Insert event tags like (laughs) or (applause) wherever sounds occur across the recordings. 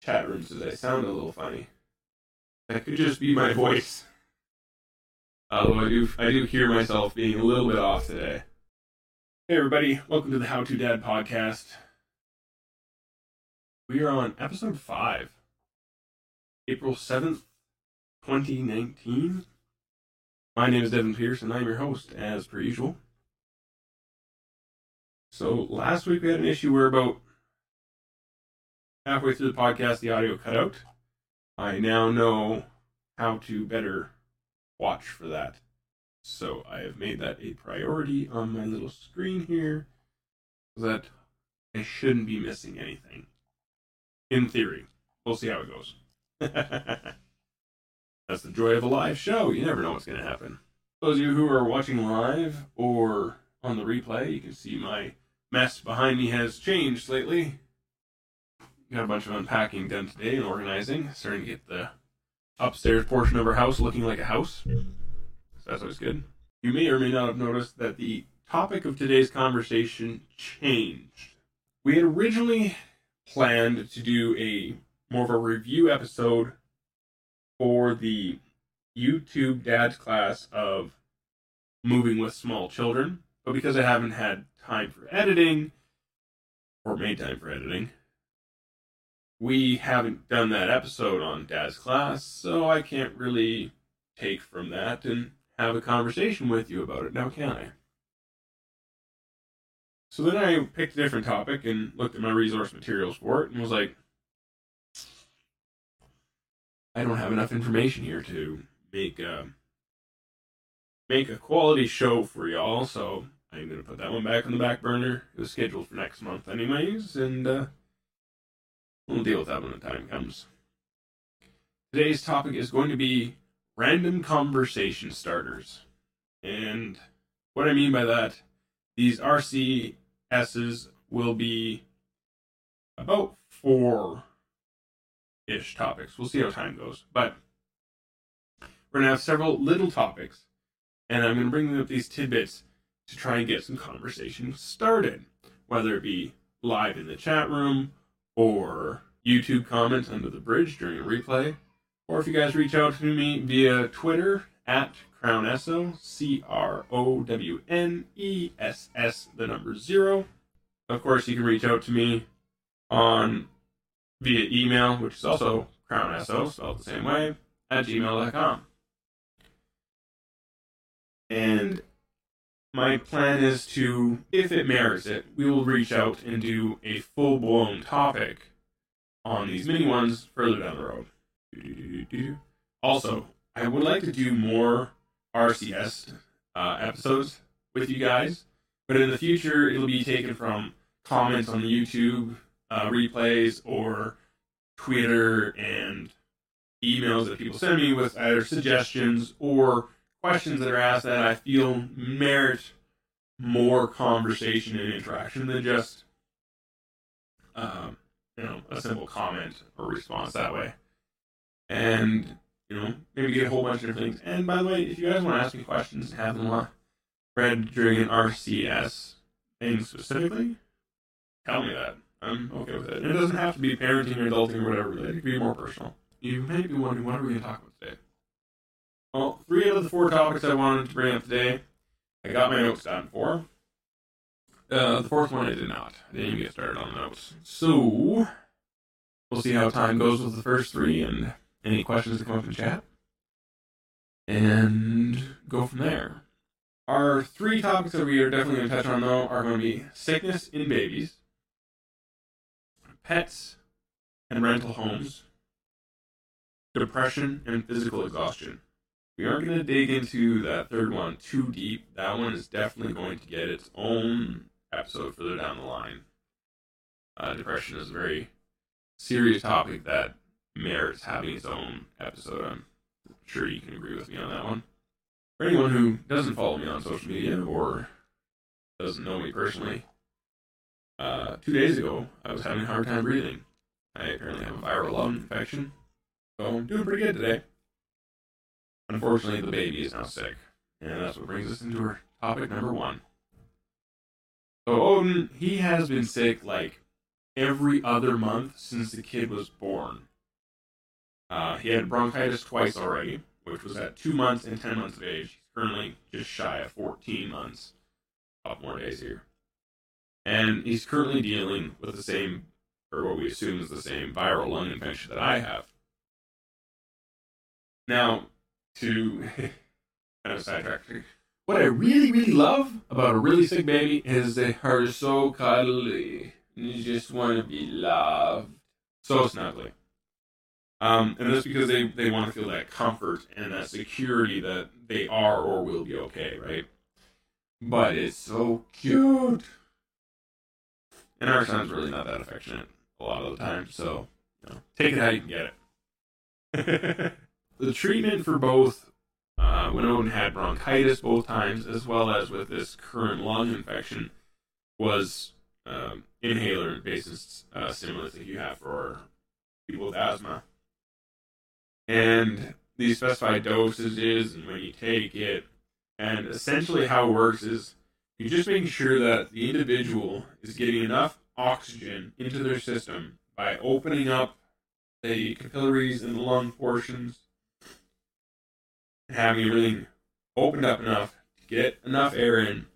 chat room says I sound a little funny. That could just be my voice. Although I do, I do hear myself being a little bit off today. Hey everybody, welcome to the How to Dad podcast. We are on episode five, April seventh, twenty nineteen. My name is Devin Pierce, and I'm your host, as per usual. So last week we had an issue where about halfway through the podcast the audio cut out. I now know how to better watch for that. So I have made that a priority on my little screen here so that I shouldn't be missing anything. In theory. We'll see how it goes. (laughs) That's the joy of a live show. You never know what's going to happen. Those of you who are watching live or on the replay, you can see my mess behind me has changed lately. Got a bunch of unpacking done today and organizing, starting to get the upstairs portion of our house looking like a house. So that's always good. You may or may not have noticed that the topic of today's conversation changed. We had originally planned to do a more of a review episode for the YouTube dad's class of moving with small children, but because I haven't had time for editing or made time for editing, we haven't done that episode on Dad's class, so I can't really take from that and have a conversation with you about it now, can I? So then I picked a different topic and looked at my resource materials for it and was like, I don't have enough information here to make a make a quality show for y'all, so I'm gonna put that one back on the back burner. It was scheduled for next month anyways, and uh We'll deal with that when the time comes. Today's topic is going to be random conversation starters. And what I mean by that, these RCSs will be about four ish topics. We'll see how time goes. But we're going to have several little topics, and I'm going to bring up these tidbits to try and get some conversation started, whether it be live in the chat room or YouTube comments under the bridge during a replay, or if you guys reach out to me via Twitter at Crownesso, C R O W N E S S, the number zero. Of course, you can reach out to me on via email, which is also crownesso, spelled the same way, at gmail.com. And my plan is to, if it merits it, we will reach out and do a full blown topic on these mini ones further down the road. Also, I would like to do more RCS uh, episodes with you guys, but in the future, it'll be taken from comments on the YouTube uh, replays or Twitter and emails that people send me with either suggestions or questions that are asked that I feel merit more conversation and interaction than just um, you know a simple comment or response that way, and you know maybe get a whole bunch of different things. And by the way, if you guys want to ask me questions, have them read during an RCS thing specifically, tell me that. I'm okay with it. And it doesn't have to be parenting or adulting or whatever. It can be more personal. You may be wondering, what are we going to talk about today? Well, three out of the four topics I wanted to bring up today, I got my notes down for. Uh, the fourth one I did not. I didn't even get started on the notes. So, we'll see how time goes with the first three and any questions that come up in chat. And go from there. Our three topics that we are definitely going to touch on, though, are going to be sickness in babies, pets and rental homes, depression and physical exhaustion. We aren't going to dig into that third one too deep. That one is definitely going to get its own episode further down the line. Uh, depression is a very serious topic that merits having its own episode. I'm sure you can agree with me on that one. For anyone who doesn't follow me on social media or doesn't know me personally, uh, two days ago I was having a hard time breathing. I apparently have a viral lung infection, so I'm doing pretty good today. Unfortunately, the baby is now sick, and that's what brings us into our topic number one. So Odin, he has been sick like every other month since the kid was born. Uh, he had bronchitis twice already, which was at two months and 10 months of age. He's currently just shy of 14 months. A couple more days here. And he's currently dealing with the same, or what we assume is the same viral lung infection that I have. Now, to kind of sidetrack, what I really, really love about a really sick baby is they are so cuddly. You just want to be loved. So snuggly. Um, and that's because they, they want to feel that comfort and that security that they are or will be okay, right? But it's so cute. And our son's really not that affectionate a lot of the time, so you know, take it how you can get it. (laughs) the treatment for both uh, when Odin had bronchitis both times, as well as with this current lung infection, was um, inhaler based uh, stimulants that you have for people with asthma. And these specified dosages and when you take it. And essentially, how it works is you're just making sure that the individual is getting enough oxygen into their system by opening up the capillaries and the lung portions, having everything opened up enough to get enough air in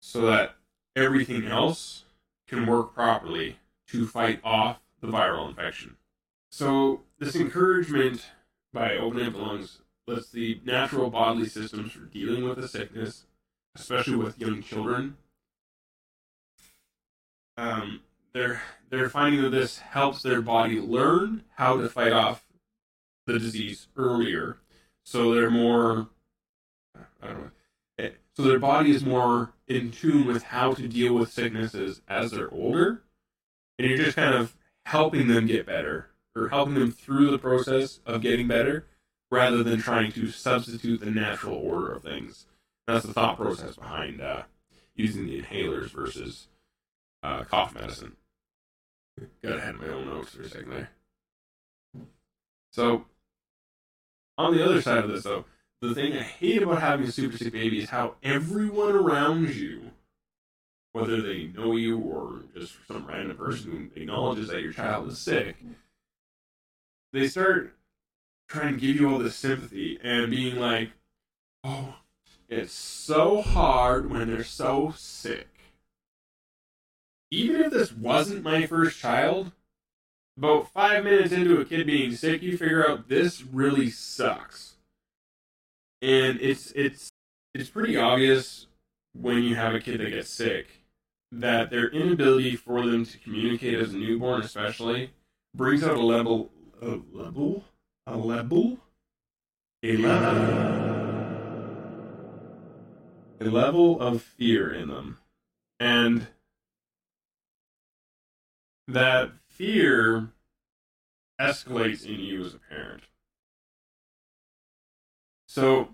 so that everything else can work properly to fight off the viral infection. So, this encouragement by opening up the lungs lets the natural bodily systems for dealing with the sickness, especially with young children, um, they're they're finding that this helps their body learn how to fight off the disease earlier, so they're more. I don't know. Eh, so their body is more in tune with how to deal with sicknesses as they're older, and you're just kind of helping them get better or helping them through the process of getting better, rather than trying to substitute the natural order of things. That's the thought process behind uh, using the inhalers versus uh, cough medicine. Got ahead of my own notes for a second there. So, on the other side of this, though, the thing I hate about having a super sick baby is how everyone around you, whether they know you or just some random person who acknowledges that your child is sick, they start trying to give you all this sympathy and being like, oh, it's so hard when they're so sick. Even if this wasn't my first child, about five minutes into a kid being sick, you figure out this really sucks. And it's it's it's pretty obvious when you have a kid that gets sick that their inability for them to communicate as a newborn, especially, brings out a level a level a level a level a level of fear in them. And that fear escalates in you as a parent. So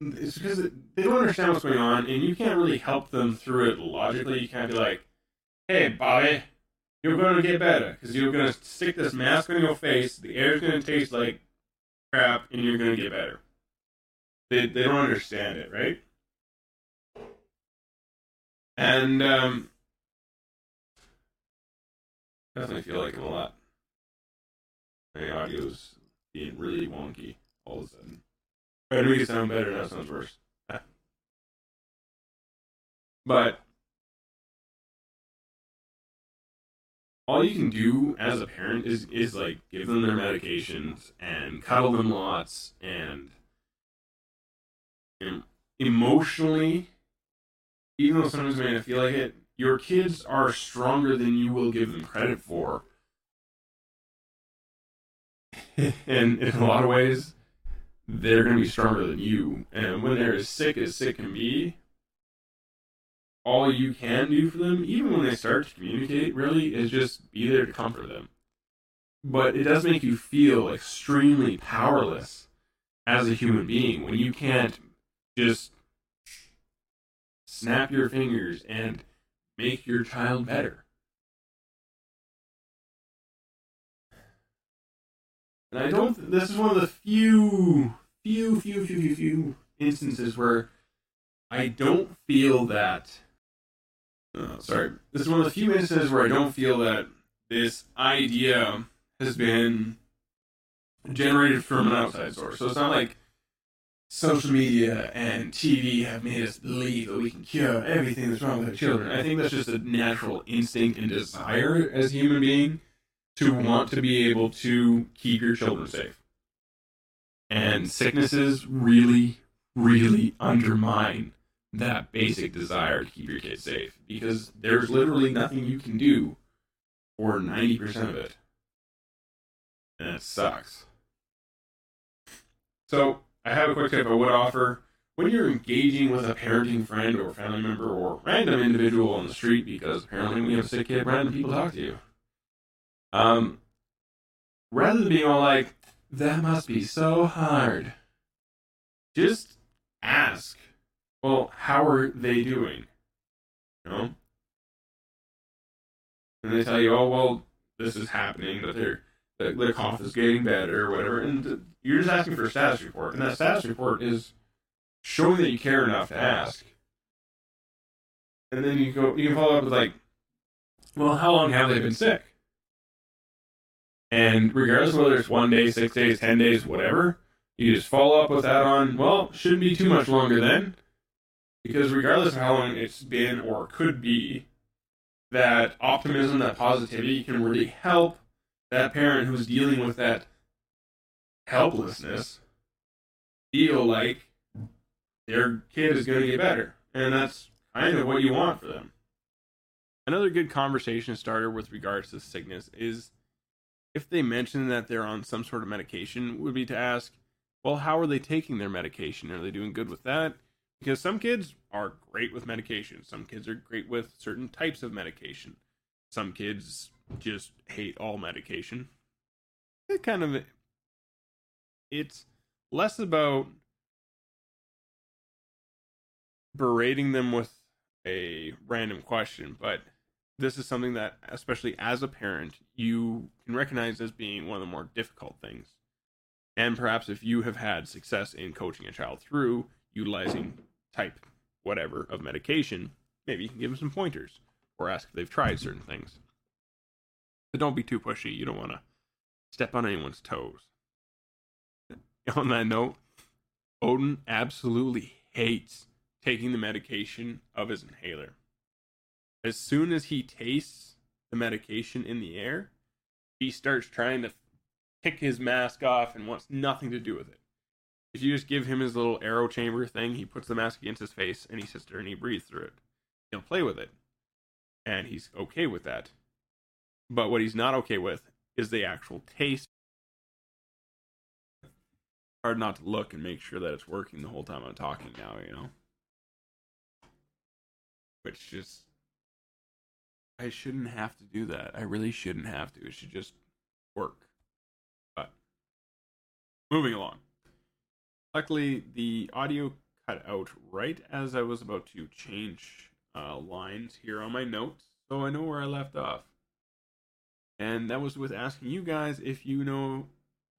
it's because they don't understand what's going on, and you can't really help them through it logically. You can't be like, "Hey, Bobby, you're going to get better because you're going to stick this mask on your face. The air's going to taste like crap, and you're going to get better." They they don't understand it, right? And um, Definitely feel like it a lot. My audio's being really wonky all of a sudden. Trying to make it sound better, now it sounds worse. (laughs) but all you can do as a parent is is like give them their medications and cuddle them lots and, and emotionally even though sometimes you may not feel like it your kids are stronger than you will give them credit for. (laughs) and in a lot of ways, they're going to be stronger than you. And when they're as sick as sick can be, all you can do for them, even when they start to communicate, really, is just be there to comfort them. But it does make you feel extremely powerless as a human being when you can't just snap your fingers and make your child better. And I don't. This is one of the few, few, few, few, few, few instances where I don't feel that uh, sorry, this is one of the few instances where I don't feel that this idea has been generated from an outside source. So it's not like social media and TV have made us believe that we can cure everything that's wrong with our children. I think that's just a natural instinct and desire as a human being to want to be able to keep your children safe. And sicknesses really, really undermine that basic desire to keep your kids safe because there's literally nothing you can do for 90% of it. And it sucks. So, I have a quick tip I would offer. When you're engaging with a parenting friend or family member or random individual on the street, because apparently when you have a sick kid, random people talk to you. Um, rather than being all like, that must be so hard, just ask, well, how are they doing? You know? And they tell you, oh, well, this is happening, that their, their cough is getting better or whatever. And you're just asking for a status report. And that status report is showing that you care enough to ask. And then you go, you can follow up with like, well, how long have they been sick? And regardless of whether it's one day, six days, ten days, whatever, you just follow up with that on, well, shouldn't be too much longer then. Because regardless of how long it's been or could be, that optimism, that positivity can really help that parent who's dealing with that helplessness feel like their kid is going to get better. And that's kind of what you want for them. Another good conversation starter with regards to sickness is if they mention that they're on some sort of medication, would be to ask, well, how are they taking their medication? Are they doing good with that? Because some kids are great with medication. Some kids are great with certain types of medication. Some kids just hate all medication. It kind of it's less about berating them with a random question, but this is something that, especially as a parent, you can recognize as being one of the more difficult things. And perhaps if you have had success in coaching a child through utilizing type whatever of medication, maybe you can give them some pointers or ask if they've tried certain things. But don't be too pushy. You don't want to step on anyone's toes. (laughs) On that note, Odin absolutely hates taking the medication of his inhaler as soon as he tastes the medication in the air, he starts trying to kick his mask off and wants nothing to do with it. If you just give him his little AeroChamber thing, he puts the mask against his face and he sits there and he breathes through it. He'll play with it. And he's okay with that. But what he's not okay with is the actual taste. Hard not to look and make sure that it's working the whole time I'm talking now, you know? Which just I shouldn't have to do that. I really shouldn't have to. It should just work. But moving along. Luckily, the audio cut out right as I was about to change uh, lines here on my notes, so I know where I left off. And that was with asking you guys if you know,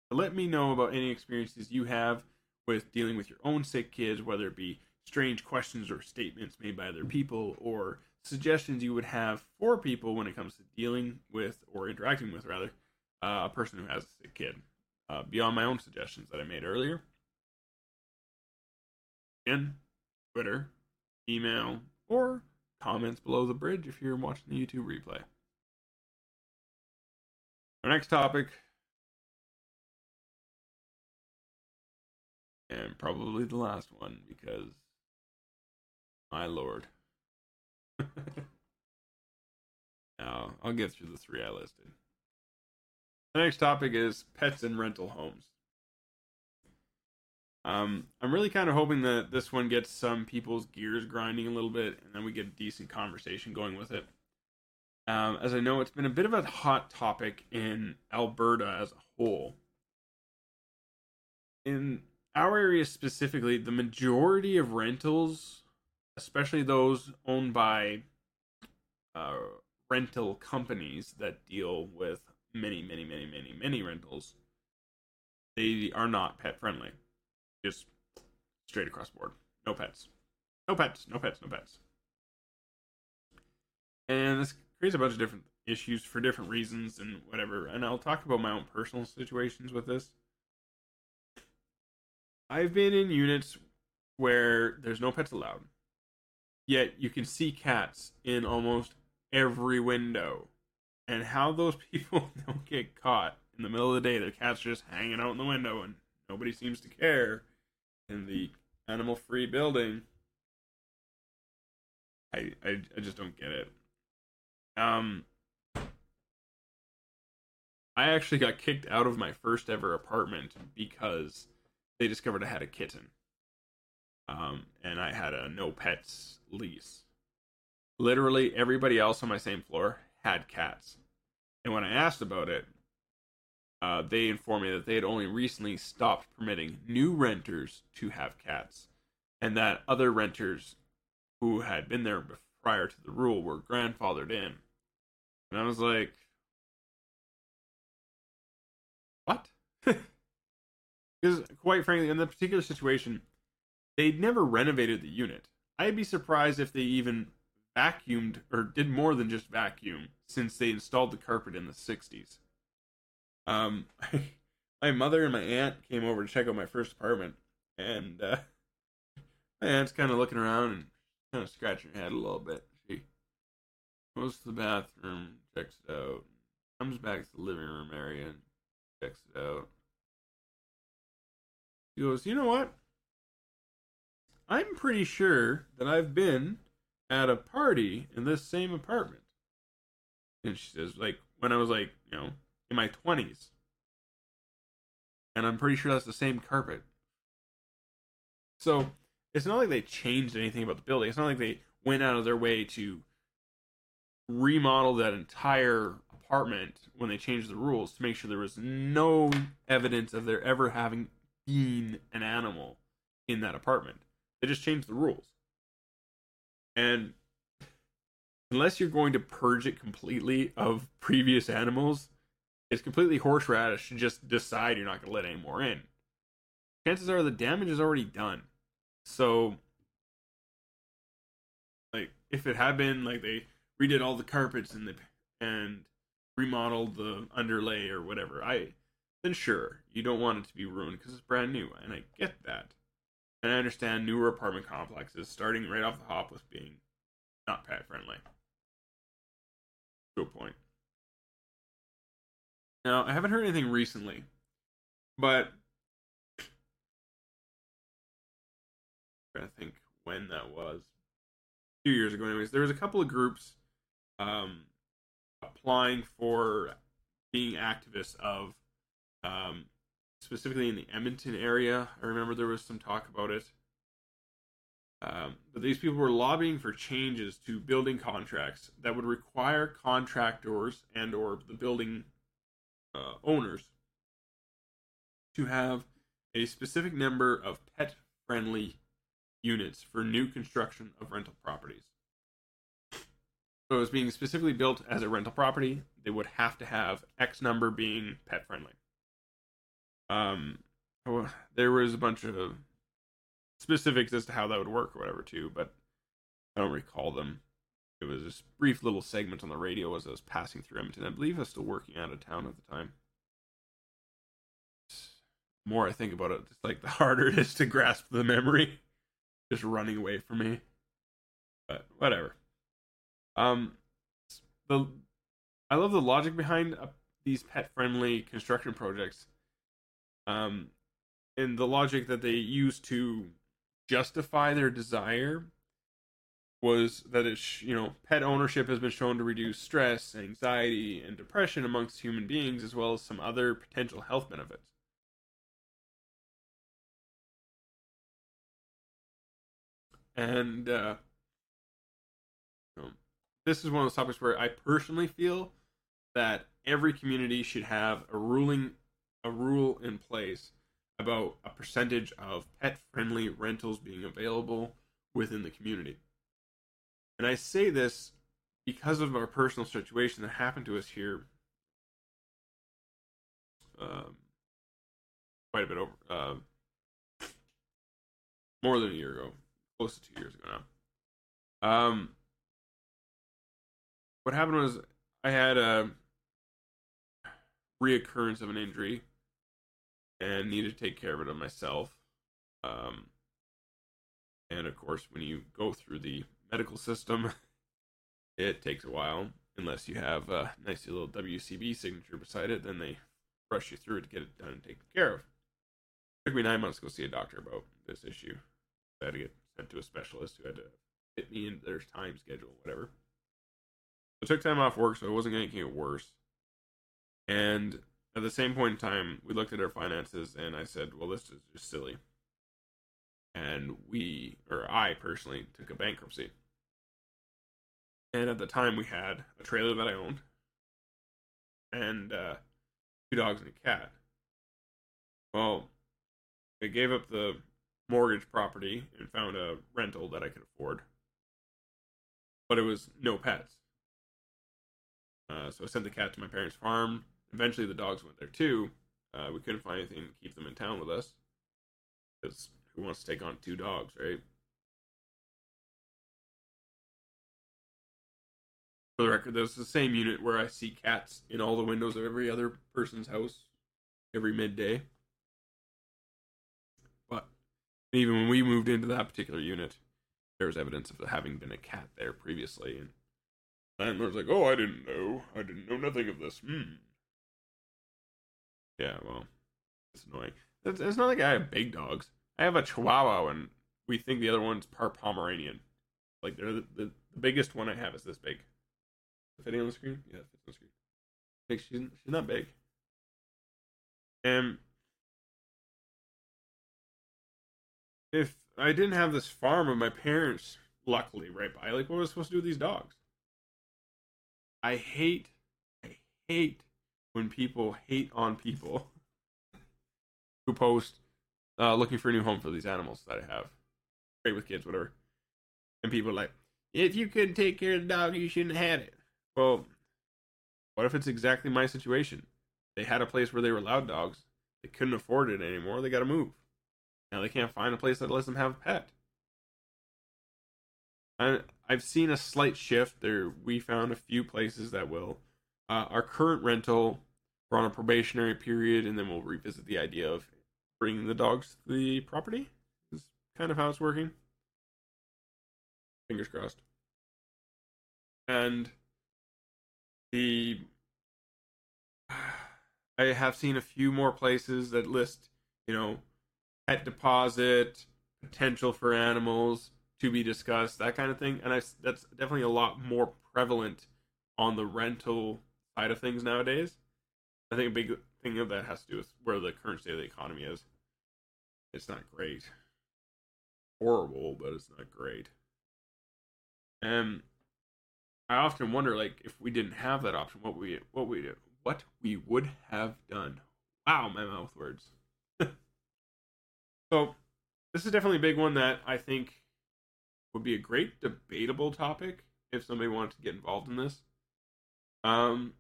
let me know about any experiences you have with dealing with your own sick kids, whether it be strange questions or statements made by other people, or suggestions you would have for people when it comes to dealing with or interacting with rather uh, a person who has a sick kid uh, beyond my own suggestions that I made earlier. Again, Twitter, email, or comments below the bridge if you're watching the YouTube replay. Our next topic, and probably the last one because, my lord. (laughs) now, I'll get through the three I listed. The next topic is pets and rental homes. Um, I'm really kind of hoping that this one gets some people's gears grinding a little bit, and then we get a decent conversation going with it. Um, as I know, it's been a bit of a hot topic in Alberta as a whole. In our area specifically, the majority of rentals especially those owned by uh, rental companies that deal with many, many, many, many, many rentals, they are not pet friendly. Just straight across board. No pets. No pets. No pets. No pets. and this creates a bunch of different issues for different reasons and whatever. And I'll talk about my own personal situations with this. I've been in units where there's no pets allowed, yet you can see cats in almost every window. And how those (laughs) people don't get caught in the middle of the day, their cat's are just hanging out in the window and nobody seems to care in the animal free building. I, I I just don't get it. Um I actually got kicked out of my first ever apartment because they discovered I had a kitten. Um, and I had a no pets lease. Literally everybody else on my same floor had cats. And when I asked about it, uh, they informed me that they had only recently stopped permitting new renters to have cats, and that other renters who had been there prior to the rule were grandfathered in. And I was like, what? (laughs) Because, quite frankly, in that particular situation, they'd never renovated the unit. I'd be surprised if they even vacuumed or did more than just vacuum since they installed the carpet in the 60s. Um, (laughs) my mother and my aunt came over to check out my first apartment, and uh, (laughs) my aunt's kind of looking around and kind of scratching her head a little bit. She goes to the bathroom, checks it out, comes back to the living room area, and checks it out. He goes, You know what? I'm pretty sure that I've been at a party in this same apartment. And she says, like, when I was like, you know, in my 20s. And I'm pretty sure that's the same carpet. So it's not like they changed anything about the building. It's not like they went out of their way to remodel that entire apartment when they changed the rules to make sure there was no evidence of there ever having been an animal in that apartment. They just changed the rules. And unless you're going to purge it completely of previous animals, it's completely horseradish to just decide you're not going to let any more in. Chances are the damage is already done. So, like, if it had been like they redid all the carpets and the and remodeled the underlay or whatever, I then sure you don't want it to be ruined because it's brand new, and I get that. And I understand newer apartment complexes starting right off the hop with being not pet friendly. To a point. Now, I haven't heard anything recently, but i trying to think when that was. A few years ago, anyways. There was a couple of groups um, applying for being activists of um, specifically in the Edmonton area. I remember there was some talk about it. Um, but these people were lobbying for changes to building contracts that would require contractors and or the building uh, owners to have a specific number of pet friendly units for new construction of rental properties. So, as being specifically built as a rental property, they would have to have X number being pet friendly. Um, there was a bunch of specifics as to how that would work or whatever too, but I don't recall them. It was a brief little segment on the radio as I was passing through Edmonton. I believe I was still working out of town at the time. The more I think about it, it's like the harder it is to grasp the memory, just running away from me. But whatever. Um, the I love the logic behind uh, these pet-friendly construction projects. Um, and the logic that they use to justify their desire was that it's you know pet ownership has been shown to reduce stress anxiety and depression amongst human beings as well as some other potential health benefits and uh, this is one of those topics where i personally feel that every community should have a ruling a rule in place about a percentage of pet friendly rentals being available within the community. And I say this because of our personal situation that happened to us here um, quite a bit over, uh, more than a year ago, close to two years ago now. Um, what happened was I had a reoccurrence of an injury and needed to take care of it on myself. Um, and of course, when you go through the medical system, (laughs) it takes a while unless you have a nice little WCB signature beside it. Then they rush you through it to get it done and taken care of. It took me nine months to go see a doctor about this issue. I had to get sent to a specialist who had to fit me into their time schedule, whatever. I took time off work, so I wasn't making it worse. And at the same point in time, we looked at our finances, and I said, "Well, this is just silly." And we, or I personally, took a bankruptcy. And at the time, we had a trailer that I owned, and uh, two dogs and a cat. Well, I gave up the mortgage property and found a rental that I could afford, but it was no pets. Uh, so I sent the cat to my parents' farm. Eventually, the dogs went there too. Uh, we couldn't find anything to keep them in town with us because who wants to take on two dogs, right? For the record, that's the same unit where I see cats in all the windows of every other person's house every midday. But even when we moved into that particular unit, there was evidence of having been a cat there previously, and landlord's like, "Oh, I didn't know. I didn't know nothing of this." Hmm. Yeah, well, it's annoying. It's, it's not like I have big dogs. I have a Chihuahua, and we think the other one's part Pomeranian. Like they're the, the, the biggest one I have is this big. Fitting on the screen? Yeah, fits on the screen. Like she's she's not big. And if I didn't have this farm of my parents, luckily, right by, like what was I supposed to do with these dogs? I hate, I hate when people hate on people who post uh, looking for a new home for these animals that I have. Great with kids, whatever. And people are like, if you couldn't take care of the dog, you shouldn't have had it. Well, what if it's exactly my situation? They had a place where they were allowed dogs. They couldn't afford it anymore. They got to move. Now they can't find a place that lets them have a pet. I, I've seen a slight shift there. We found a few places that will. Uh, our current rental, we're on a probationary period, and then we'll revisit the idea of bringing the dogs to the property. Is kind of how it's working. Fingers crossed. And the (sighs) I have seen a few more places that list, you know, pet deposit, potential for animals to be discussed, that kind of thing. And I, that's definitely a lot more prevalent on the rental side of things nowadays. I think a big thing of that has to do with where the current state of the economy is. It's not great. Horrible, but it's not great. And I often wonder, like, if we didn't have that option, what we what we what we would have done. Wow, my mouth words. (laughs) so this is definitely a big one that I think would be a great debatable topic if somebody wanted to get involved in this. Um.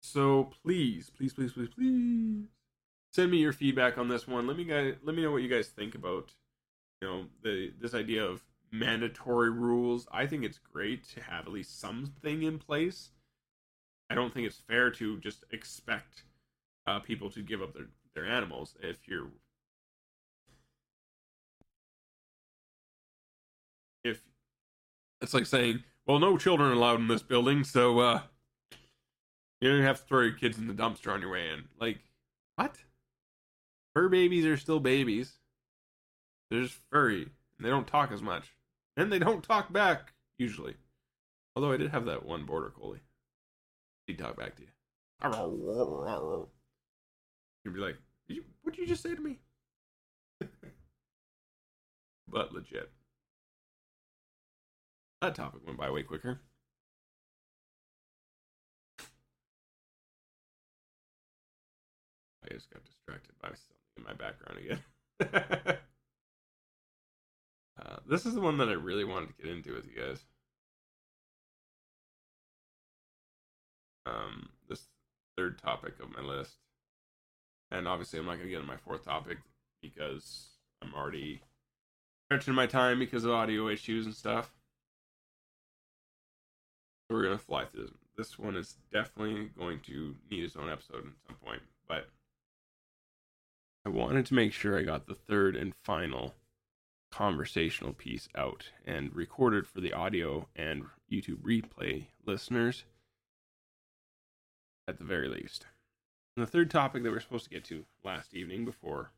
So please, please, please, please, please send me your feedback on this one. Let me guys let me know what you guys think about you know the this idea of mandatory rules. I think it's great to have at least something in place. I don't think it's fair to just expect uh, people to give up their, their animals if you're it's like saying, well, no children allowed in this building, so uh, you don't have to throw your kids in the dumpster on your way in. Like, what? Fur babies are still babies. They're just furry, and they don't talk as much. And they don't talk back, usually. Although I did have that one border collie. He'd talk back to you. You'd be like, what did you just say to me? (laughs) but legit. That topic went by way quicker. I just got distracted by something in my background again. (laughs) Uh, this is the one that I really wanted to get into with you guys. Um, this third topic of my list, and obviously I'm not gonna get into my fourth topic because I'm already stretching my time because of audio issues and stuff. We're gonna fly through this. This one is definitely going to need its own episode at some point, but I wanted to make sure I got the third and final conversational piece out and recorded for the audio and YouTube replay listeners at the very least. And the third topic that we are supposed to get to last evening before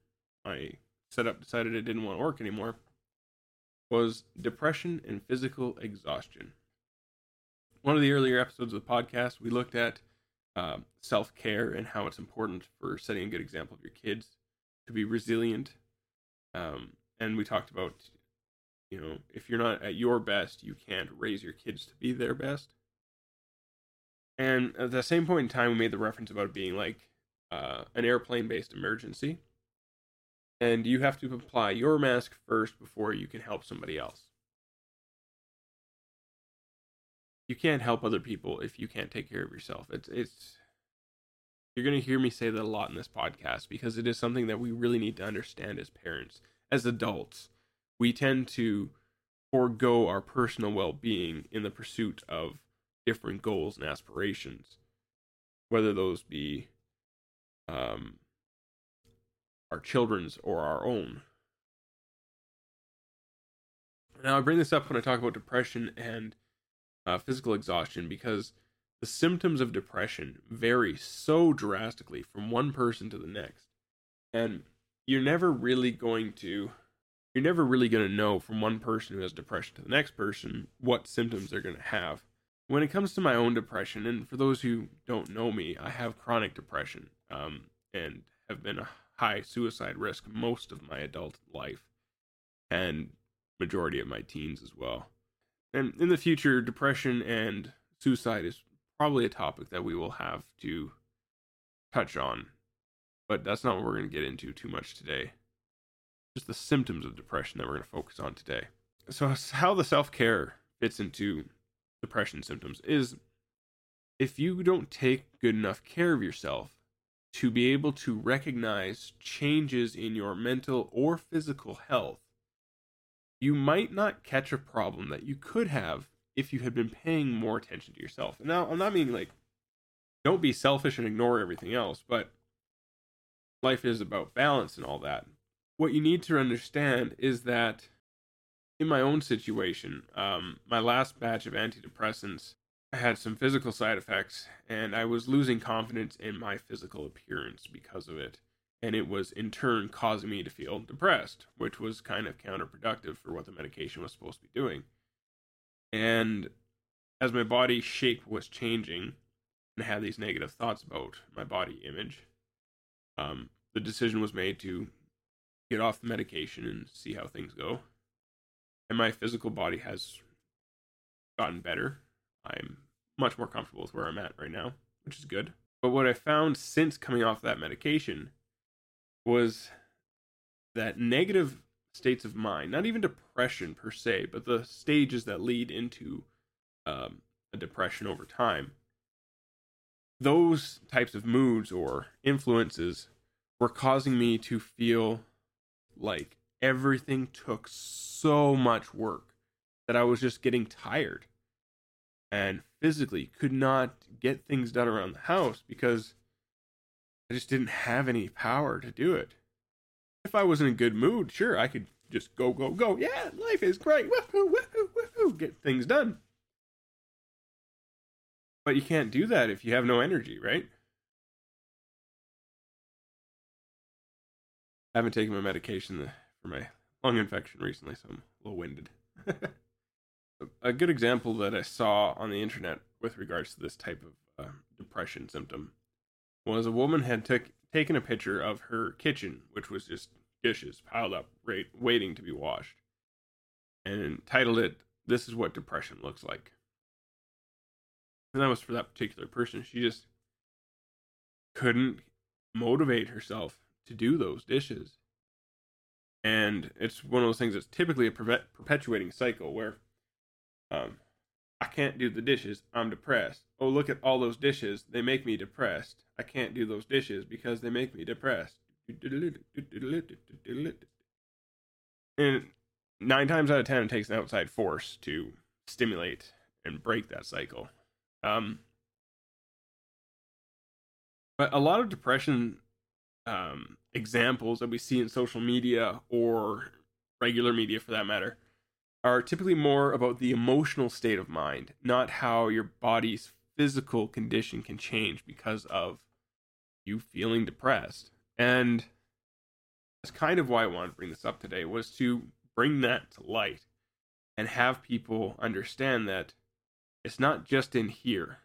my setup decided it didn't want to work anymore was depression and physical exhaustion. One of the earlier episodes of the podcast, we looked at uh, self care and how it's important for setting a good example of your kids to be resilient. Um, and we talked about, you know, if you're not at your best, you can't raise your kids to be their best. And at the same point in time, we made the reference about it being like uh, an airplane based emergency and you have to apply your mask first before you can help somebody else. You can't help other people if you can't take care of yourself. It's it's you're going to hear me say that a lot in this podcast because it is something that we really need to understand as parents, as adults. We tend to forego our personal well-being in the pursuit of different goals and aspirations, whether those be um, our children's or our own. Now, I bring this up when I talk about depression and uh, physical exhaustion because the symptoms of depression vary so drastically from one person to the next. And you're never really going to you're never really going to know from one person who has depression to the next person what symptoms they're going to have. When it comes to my own depression, and for those who don't know me, I have chronic depression um, and have been a high suicide risk most of my adult life and majority of my teens as well. And in the future, depression and suicide is probably a topic that we will have to touch on. But that's not what we're going to get into too much today. Just the symptoms of depression that we're going to focus on today. So, how the self care fits into depression symptoms is if you don't take good enough care of yourself, to be able to recognize changes in your mental or physical health, you might not catch a problem that you could have if you had been paying more attention to yourself. Now, I'm not meaning like don't be selfish and ignore everything else, but life is about balance and all that. What you need to understand is that in my own situation, um, my last batch of antidepressants I had some physical side effects, and I was losing confidence in my physical appearance because of it. And it was in turn causing me to feel depressed, which was kind of counterproductive for what the medication was supposed to be doing. And as my body shape was changing and I had these negative thoughts about my body image, um, the decision was made to get off the medication and see how things go. And my physical body has gotten better I'm much more comfortable with where I'm at right now, which is good. But what I found since coming off that medication was that negative states of mind, not even depression per se, but the stages that lead into um, a depression over time, those types of moods or influences were causing me to feel like everything took so much work that I was just getting tired and physically could not get things done around the house because I just didn't have any power to do it. If I was in a good mood, sure, I could just go, go, go. Yeah, life is great. Woohoo, woohoo, woohoo. Get things done. But you can't do that if you have no energy, right? I haven't taken my medication for my lung infection recently, so I'm a little winded. (laughs) a good example that I saw on the internet with regards to this type of uh, depression symptom was a woman had took, taken a picture of her kitchen, which was just dishes piled up, right, waiting to be washed, and titled it, This is what depression looks like. And that was for that particular person. She just couldn't motivate herself to do those dishes. And it's one of those things that's typically a perpetuating cycle where um, I can't do the dishes. I'm depressed. Oh, look at all those dishes. They make me depressed. I can't do those dishes because they make me depressed. And nine times out of ten, it takes an outside force to stimulate and break that cycle. Um, but a lot of depression um, examples that we see in social media or regular media for that matter are typically more about the emotional state of mind, not how your body's physical condition can change because of you feeling depressed. And that's kind of why I wanted to bring this up today was to bring that to light and have people understand that it's not just in here.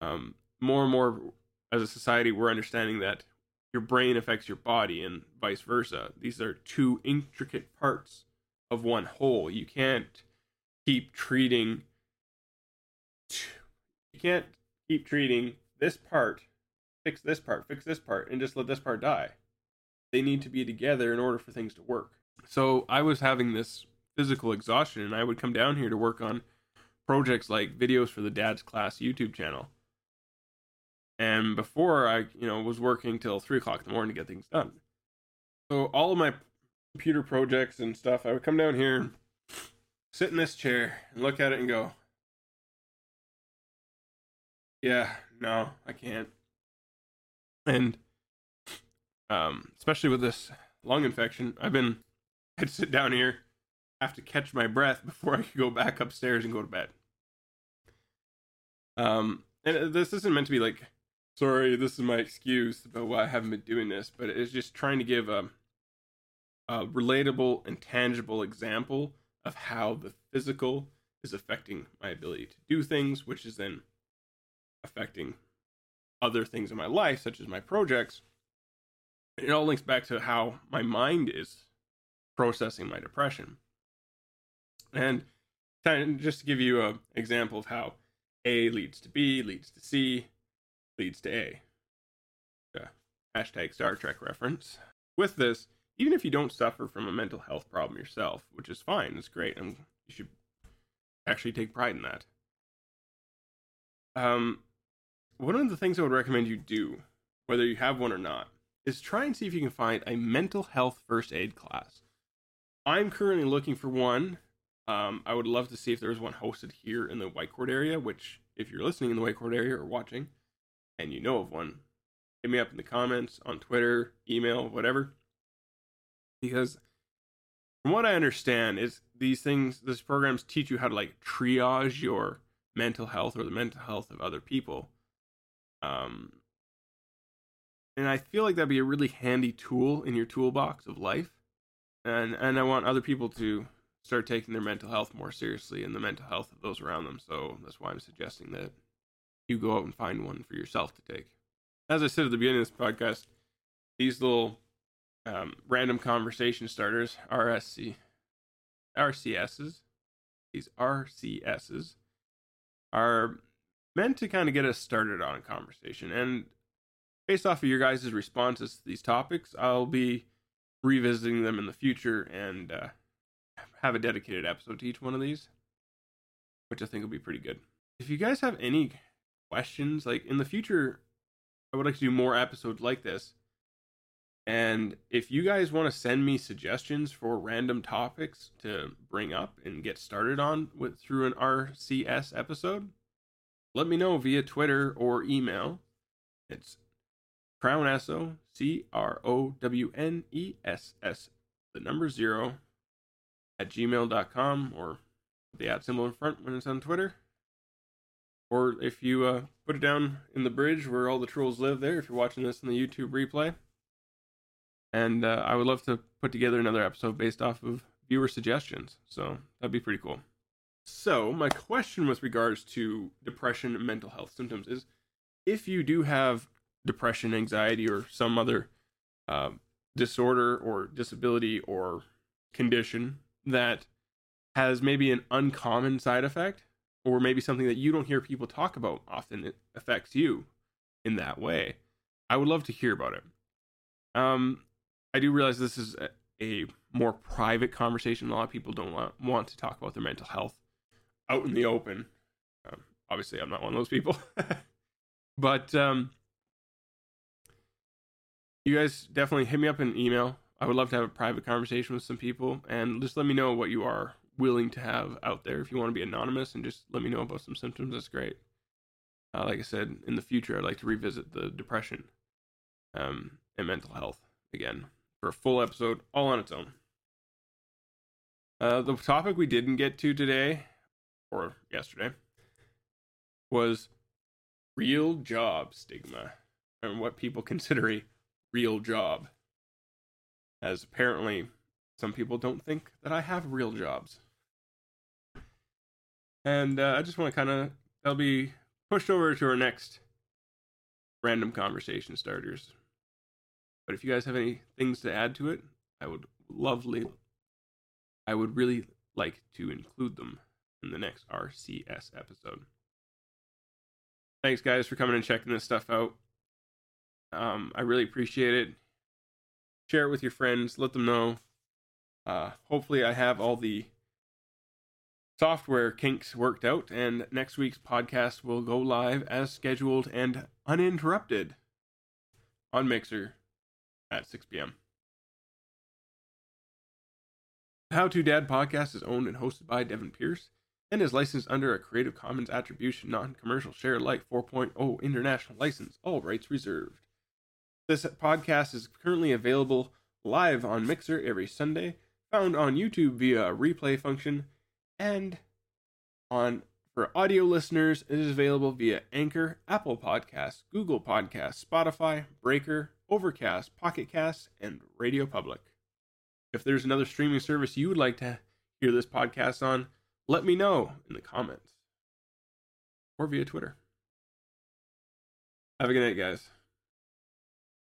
Um, more and more as a society, we're understanding that your brain affects your body and vice versa. These are two intricate parts of one whole. You can't keep treating you can't keep treating this part, fix this part, fix this part, and just let this part die. They need to be together in order for things to work. So I was having this physical exhaustion, and I would come down here to work on projects like videos for the Dad's Class YouTube channel. And before I, you know, was working till three o'clock in the morning to get things done. So all of my computer projects and stuff, I would come down here, sit in this chair, and look at it and go, "Yeah, no, I can't." And um, especially with this lung infection, I've been I'd sit down here, have to catch my breath before I could go back upstairs and go to bed. Um, and this isn't meant to be like, sorry, this is my excuse about why I haven't been doing this, but it's just trying to give a a relatable and tangible example of how the physical is affecting my ability to do things, which is then affecting other things in my life, such as my projects. It all links back to how my mind is processing my depression. And just to give you an example of how A leads to B, leads to C, leads to A. Hashtag Star Trek reference. With this, even if you don't suffer from a mental health problem yourself, which is fine, it's great, and you should actually take pride in that. Um, one of the things I would recommend you do, whether you have one or not, is try and see if you can find a mental health first aid class. I'm currently looking for one. Um, I would love to see if there's one hosted here in the Whitecourt area, which, if you're listening in the Whitecourt area or watching, and you know of one, hit me up in the comments, on Twitter, email, whatever because from what I understand is these things these programs teach you how to like triage your mental health or the mental health of other people. Um and I feel like that'd be a really handy tool in your toolbox of life. And and I want other people to start taking their mental health more seriously and the mental health of those around them. So that's why I'm suggesting that you go out and find one for yourself to take. As I said at the beginning of this podcast, these little um, random conversation starters, RSC, RCSs, these RCSs are meant to kind of get us started on a conversation. And based off of your guys' responses to these topics, I'll be revisiting them in the future and uh, have a dedicated episode to each one of these, which I think will be pretty good. If you guys have any questions, like in the future, I would like to do more episodes like this and if you guys want to send me suggestions for random topics to bring up and get started on with through an RCS episode, let me know via Twitter or email. It's crownesso, C R O W N E S S, the number zero, at gmail.com or the at symbol in front when it's on Twitter. Or if you uh, put it down in the bridge where all the trolls live there, if you're watching this in the YouTube replay and uh, I would love to put together another episode based off of viewer suggestions. So that'd be pretty cool. So my question with regards to depression and mental health symptoms is, if you do have depression, anxiety, or some other uh, disorder or disability or condition that has maybe an uncommon side effect, or maybe something that you don't hear people talk about often, it affects you in that way. I would love to hear about it. Um, I do realize this is a, more private conversation. A lot of people don't want, want to talk about their mental health out in the open. Um, obviously, I'm not one of those people. (laughs) but um, you guys definitely hit me up in email. I would love to have a private conversation with some people and just let me know what you are willing to have out there. If you want to be anonymous and just let me know about some symptoms, that's great. Uh, like I said, in the future, I'd like to revisit the depression um, and mental health again for a full episode all on its own. Uh, the topic we didn't get to today or yesterday was real job stigma and what people (laughs) consider a real job. As apparently, some people don't think that I have real jobs. And uh, I just want to kind of, that'll be pushed over to our next random conversation starters. But if you guys have any things to add to it, I would lovely, I would really like to include them in the next RCS episode. Thanks, guys, for coming and checking this stuff out. Um, I really appreciate it. Share it with your friends. Let them know. Uh, hopefully, I have all the software kinks worked out, and next week's podcast will go live as scheduled and uninterrupted on Mixer at 6 p.m. The How to Dad podcast is owned and hosted by Devin Pierce and is licensed under a Creative Commons Attribution Non Commercial Share Alike 4.0 International License, all rights reserved. This podcast is currently available live on Mixer every Sunday, found on YouTube via a replay function, and on for audio listeners, it is available via Anchor, Apple Podcasts, Google Podcasts, Spotify, Breaker, Overcast, Pocket Casts, and Radio Public. If there's another streaming service you would like to hear this podcast on, let me know in the comments or via Twitter. Have a good night, guys.